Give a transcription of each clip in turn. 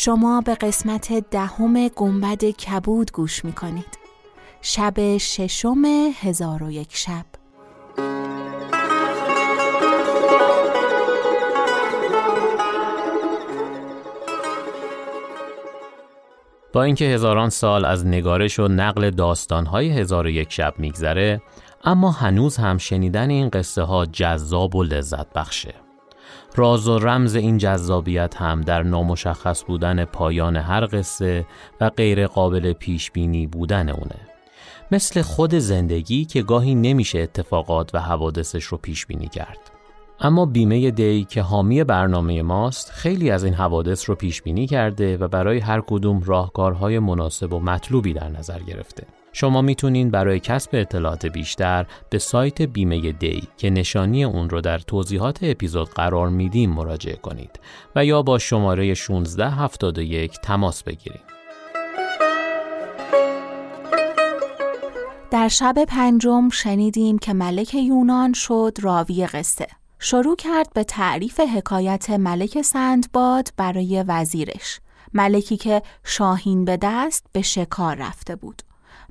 شما به قسمت دهم گنبد کبود گوش می‌کنید. شب ششم هزار و یک شب. با اینکه هزاران سال از نگارش و نقل داستانهای هزار و یک شب میگذره اما هنوز هم شنیدن این قصه ها جذاب و لذت بخشه. راز و رمز این جذابیت هم در نامشخص بودن پایان هر قصه و غیر قابل پیش بینی بودن اونه. مثل خود زندگی که گاهی نمیشه اتفاقات و حوادثش رو پیش بینی کرد. اما بیمه دی که حامی برنامه ماست خیلی از این حوادث رو پیش بینی کرده و برای هر کدوم راهکارهای مناسب و مطلوبی در نظر گرفته. شما می‌تونین برای کسب اطلاعات بیشتر به سایت بیمه دی که نشانی اون رو در توضیحات اپیزود قرار میدیم مراجعه کنید و یا با شماره 1671 تماس بگیرید. در شب پنجم شنیدیم که ملک یونان شد راوی قصه. شروع کرد به تعریف حکایت ملک سندباد برای وزیرش. ملکی که شاهین به دست به شکار رفته بود.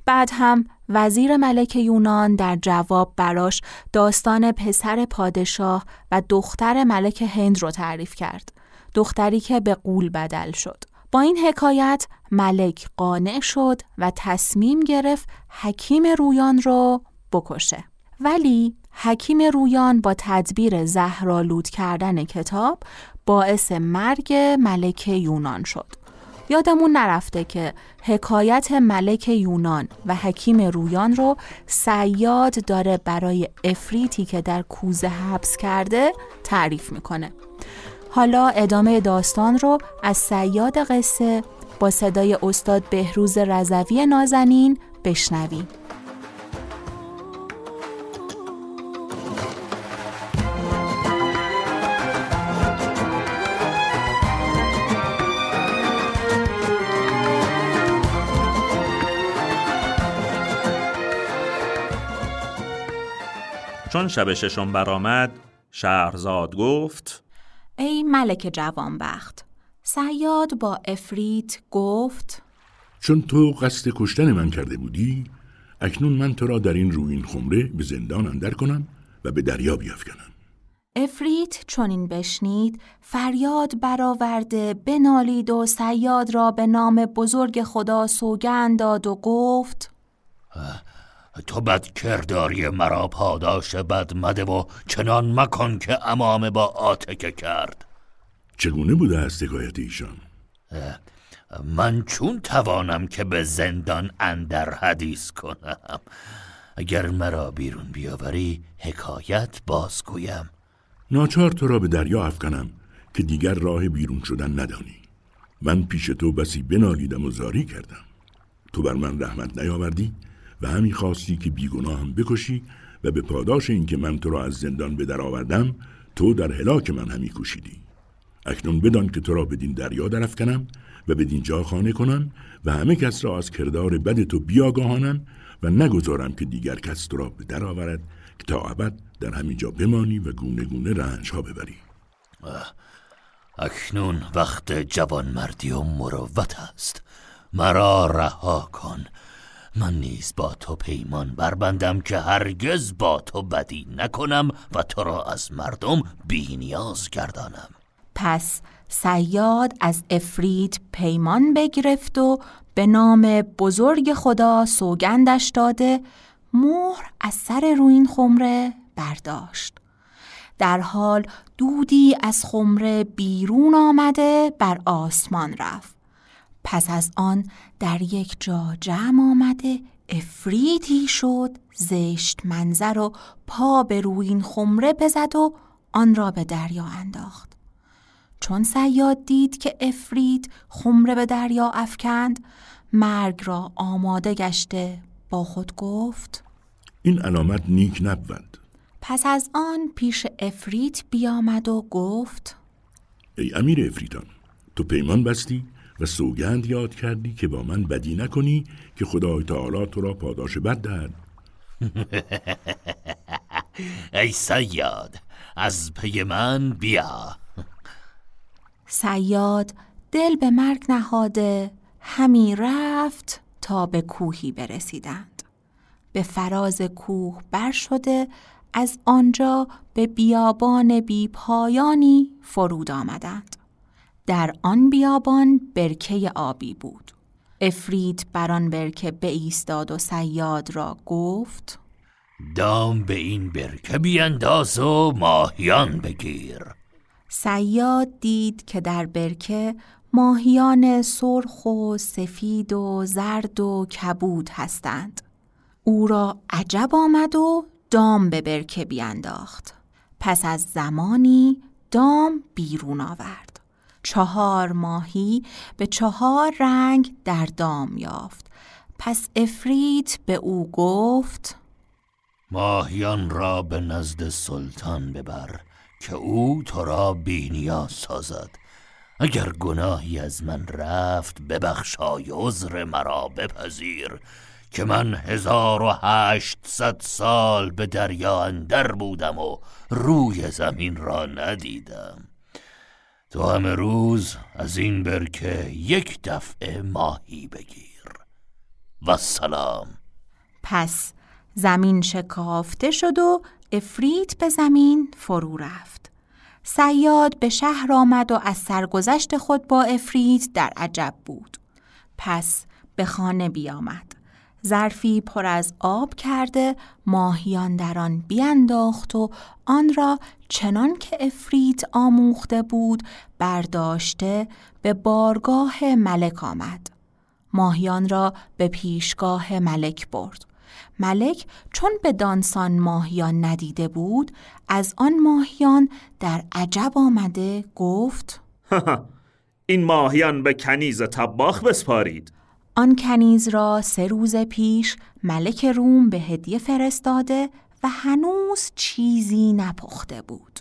بعد هم وزیر ملک یونان در جواب براش داستان پسر پادشاه و دختر ملک هند رو تعریف کرد. دختری که به قول بدل شد. با این حکایت ملک قانع شد و تصمیم گرفت حکیم رویان رو بکشه. ولی حکیم رویان با تدبیر زهرالود کردن کتاب باعث مرگ ملک یونان شد. یادمون نرفته که حکایت ملک یونان و حکیم رویان رو سیاد داره برای افریتی که در کوزه حبس کرده تعریف می‌کنه. حالا ادامه داستان رو از سیاد قصه با صدای استاد بهروز رضوی نازنین بشنویم. چون شب ششم برآمد شهرزاد گفت ای ملک جوانبخت سیاد با افریت گفت چون تو قصد کشتن من کرده بودی اکنون من تو را در این روین خمره به زندان اندر کنم و به دریا بیافکنم. افریت چون این بشنید فریاد برآورده بنالید و سیاد را به نام بزرگ خدا سوگند داد و گفت تو بد کرداری مرا پاداش بد مده و چنان مکن که امام با آتکه کرد. چگونه بوده است حکایت ایشان؟ من چون توانم که به زندان اندر حدیث کنم. اگر مرا بیرون بیاوری حکایت بازگویم. ناچار تو را به دریا افکنم که دیگر راه بیرون شدن ندانی. من پیش تو بسی بنالیدم و زاری کردم. تو بر من رحمت نیاوردی و همی خواستی که بیگناهم بکشی و به پاداش اینکه من تو را از زندان به در آوردم تو در هلاک من همی کوشیدی. اکنون بدان که تو را بدین دریا درفکنم و بدین جا خانه کنم و همه کس را از کردار بد تو بیاگاهانم و نگذارم که دیگر کس تو را به در آورد که تا ابد در همینجا بمانی و گونه گونه رنج ها ببری اکنون وقت جوان مردی و مروت است. مرا رها کن. من نیز با تو پیمان بربندم که هرگز با تو بدی نکنم و تو را از مردم بینیاز گردانم. پس سیاد از افرید پیمان بگرفت و به نام بزرگ خدا سوگندش داده مهر از سر روین خمره برداشت. در حال دودی از خمره بیرون آمده بر آسمان رفت. پس از آن در یک جا جمع آمده افریتی شد زشت منظر و پا به روین خمره بزد و آن را به دریا انداخت. چون سیاد دید که افرید خمره به دریا افکند مرگ را آماده گشته با خود گفت این علامت نیک نبود. پس از آن پیش افریت بیامد و گفت ای امیر افریتان تو پیمان بستی و سوگند یاد کردی که با من بدی نکنی که خدای تعالی تو را پاداش بد دهد. ای سیاد از پی من بیا. سیاد دل به مرگ نهاده. همی رفت تا به کوهی برسیدند. به فراز کوه بر شده از آنجا به بیابان بیپایانی فرود آمدند. در آن بیابان برکه آبی بود. افرید بر آن برکه ایستاد و سیاد را گفت دام به این برکه بینداز و ماهیان بگیر. سیاد دید که در برکه ماهیان سرخ و سفید و زرد و کبود هستند. او را عجب آمد و دام به برکه بیانداخت پس از زمانی دام بیرون آورد. چهار ماهی به چهار رنگ در دام یافت. پس افریت به او گفت ماهیان را به نزد سلطان ببر که او تو را بینیا سازد. اگر گناهی از من رفت ببخشای عذر مرا بپذیر که من هزار و هشتصد سال به دریا اندر بودم و روی زمین را ندیدم. تو همه روز از این برکه یک دفعه ماهی بگیر. و سلام. پس زمین شکافته شد و افریت به زمین فرو رفت. سیاد به شهر آمد و از سرگذشت خود با افریت در عجب بود. پس به خانه بیامد. ظرفی پر از آب کرده ماهیان در آن بیانداخت و آن را چنان که افریت آموخته بود برداشته به بارگاه ملک آمد. ماهیان را به پیشگاه ملک برد. ملک چون به دانسان ماهیان ندیده بود از آن ماهیان در عجب آمده گفت این ماهیان به کنیز طباخ بسپارید. آن کنیز را سه روز پیش ملک روم به هدیه فرستاده و هنوز چیزی نپخته بود.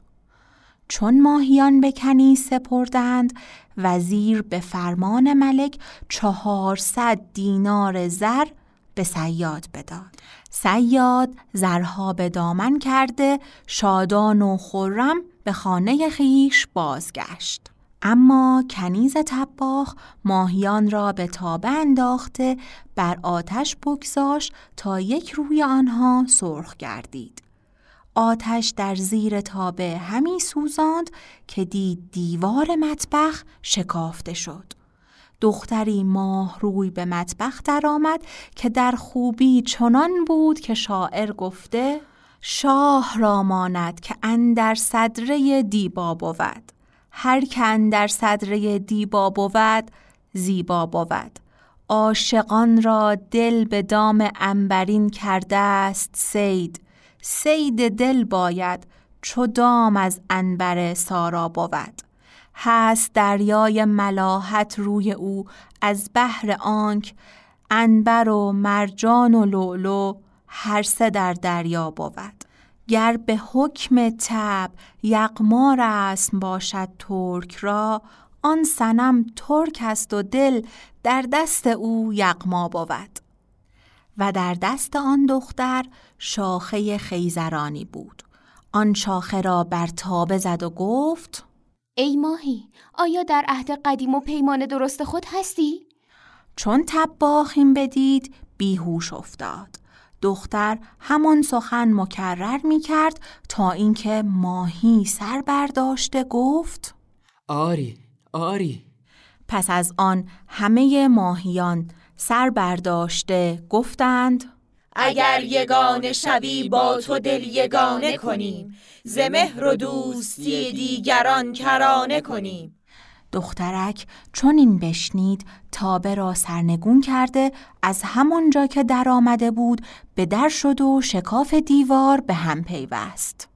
چون ماهیان به کنیز سپردند وزیر به فرمان ملک چهارصد دینار زر به سیاد بداد. سیاد زرها به دامن کرده شادان و خرم به خانه خیش بازگشت. اما کنیز تباخ ماهیان را به تابه انداخته بر آتش بگذاشت تا یک روی آنها سرخ گردید. آتش در زیر تابه همی سوزاند که دید دیوار مطبخ شکافته شد. دختری ماه روی به مطبخ درآمد که در خوبی چنان بود که شاعر گفته شاه را ماند که اندر صدره دیبا بود هر کن در صدره دیبا بود زیبا بود. عاشقان را دل به دام انبرین کرده است سید سید دل باید چو دام از انبر سارا بود. هست دریای ملاحت روی او از بحر آنک انبر و مرجان و لولو هر سه در دریا بود. گر به حکم تب یقمار است باشد ترک را. آن سنم ترک است و دل در دست او یقما بود. و در دست آن دختر شاخه خیزرانی بود. آن شاخه را بر تابه زد و گفت ای ماهی آیا در عهد قدیم و پیمان درست خود هستی؟ چون تباخیم بدید بیهوش افتاد. دختر همان سخن مکرر می کرد تا اینکه ماهی سر برداشته گفت آری آری. پس از آن همه ماهیان سر برداشته گفتند اگر یگانه شوی با تو دل یگانه کنیم زمهر و دوستی دیگران کرانه کنیم. دخترک چون این بشنید تابه را سرنگون کرده از همانجا که در آمده بود به در شد و شکاف دیوار به هم پیوست.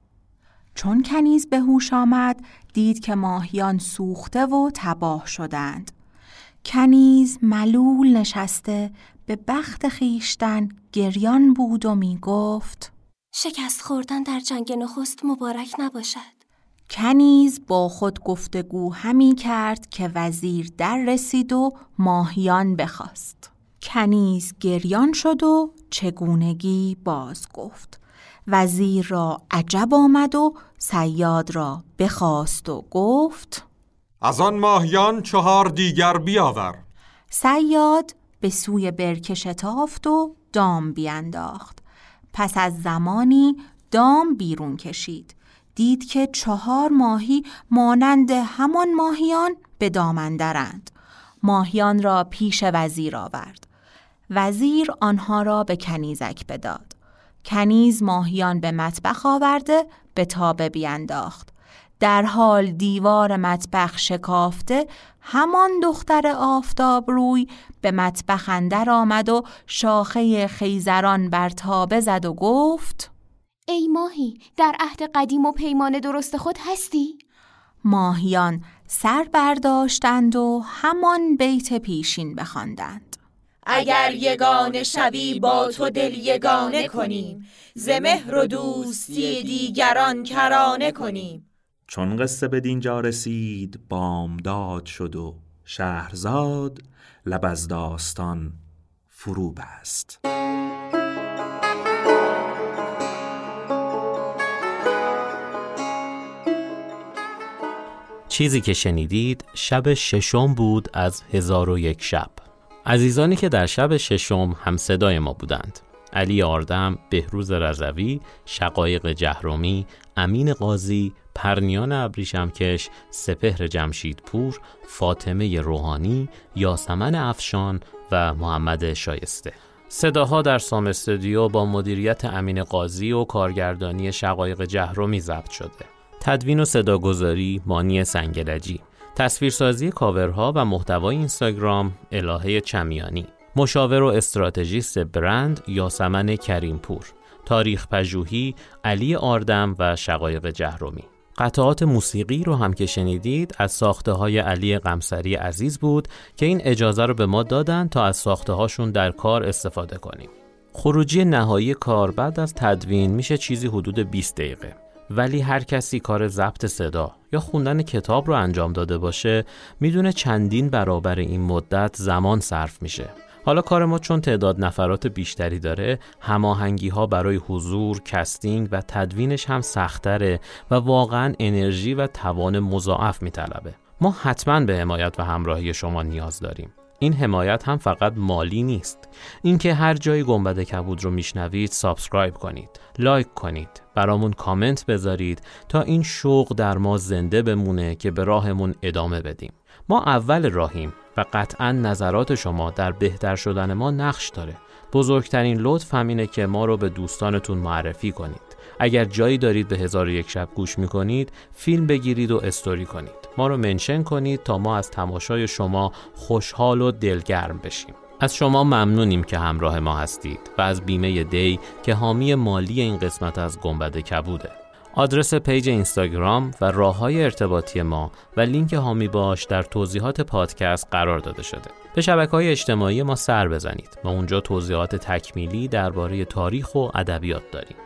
چون کنیز به هوش آمد دید که ماهیان سوخته و تباه شدند. کنیز ملول نشسته به بخت خیشتن گریان بود و می گفت شکست خوردن در جنگ نخست مبارک نباشد کنیز با خود گفتگو همی کرد که وزیر در رسید و ماهیان بخواست. کنیز گریان شد و چگونگی باز گفت. وزیر را عجب آمد و سیاد را بخواست و گفت از آن ماهیان چهار دیگر بیاور. سیاد به سوی برکه شتافت و دام بیانداخت پس از زمانی دام بیرون کشید. دید که چهار ماهی مانند همان ماهیان به دامندرند ماهیان را پیش وزیر آورد. وزیر آنها را به کنیزک بداد. کنیز ماهیان به مطبخ آورده به تابه بیانداخت در حال دیوار مطبخ شکافته همان دختر آفتاب روی به مطبخ اندر آمد و شاخه خیزران بر تابه زد و گفت ای ماهی در عهد قدیم و پیمان درست خود هستی؟ ماهیان سر برداشتند و همان بیت پیشین بخواندند. اگر یگان شوی با تو دل یگانه کنیم ز مهر و دوستی دیگران کرانه کنیم چون قصه به دینجا رسید بامداد شد و شهرزاد لب از داستان فرو بست چیزی که شنیدید شب ششم بود از هزار و یک شب عزیزانی که در شب ششم هم صدای ما بودند علی آردم، بهروز رضوی، شقایق جهرومی، امین قاضی، پرنیان ابریشمکش، سپهر جمشیدپور، فاطمه روحانی، یاسمن افشان و محمد شایسته. صداها در سام استودیو با مدیریت امین قاضی و کارگردانی شقایق جهرومی ضبط شده. تدوین و صداگذاری مانی سنگلجی تصویرسازی کاورها و محتوای اینستاگرام الهه چمیانی. مشاور و استراتژیست برند یاسمن کریمپور. تاریخ پژوهی علی آردم و شقایق جهرومی. قطعات موسیقی رو هم که شنیدید از ساخته های علی قمسری عزیز بود که این اجازه رو به ما دادن تا از ساخته هاشون در کار استفاده کنیم. خروجی نهایی کار بعد از تدوین میشه چیزی حدود 20 دقیقه. ولی هر کسی کار ضبط صدا یا خوندن کتاب رو انجام داده باشه می‌دونه چندین برابر این مدت زمان صرف میشه حالا کار ما چون تعداد نفرات بیشتری داره هماهنگی ها برای حضور، casting و تدوینش هم سختره و واقعا انرژی و توان مضاعف میطلبه. ما حتما به حمایت و همراهی شما نیاز داریم. این حمایت هم فقط مالی نیست اینکه هر جای گنبد کبود رو میشنوید subscribe کنید لایک کنید برامون کامنت بذارید تا این شوق در ما زنده بمونه که به راهمون ادامه بدیم. ما اول راهیم و قطعا نظرات شما در بهتر شدن ما نقش داره. بزرگترین لطف همینه که ما رو به دوستانتون معرفی کنید. اگر جایی دارید به هزار یک شب گوش می‌کنید فیلم بگیرید و استوری کنید. ما رو منشن کنید تا ما از تماشای شما خوشحال و دلگرم بشیم. از شما ممنونیم که همراه ما هستید و از بیمه دی که حامی مالی این قسمت از گنبد کبوده آدرس پیج اینستاگرام و راه های ارتباطی ما و لینک هامی باش در توضیحات پادکست قرار داده شده. به شبکه های اجتماعی ما سر بزنید. ما اونجا توضیحات تکمیلی درباره تاریخ و ادبیات داریم.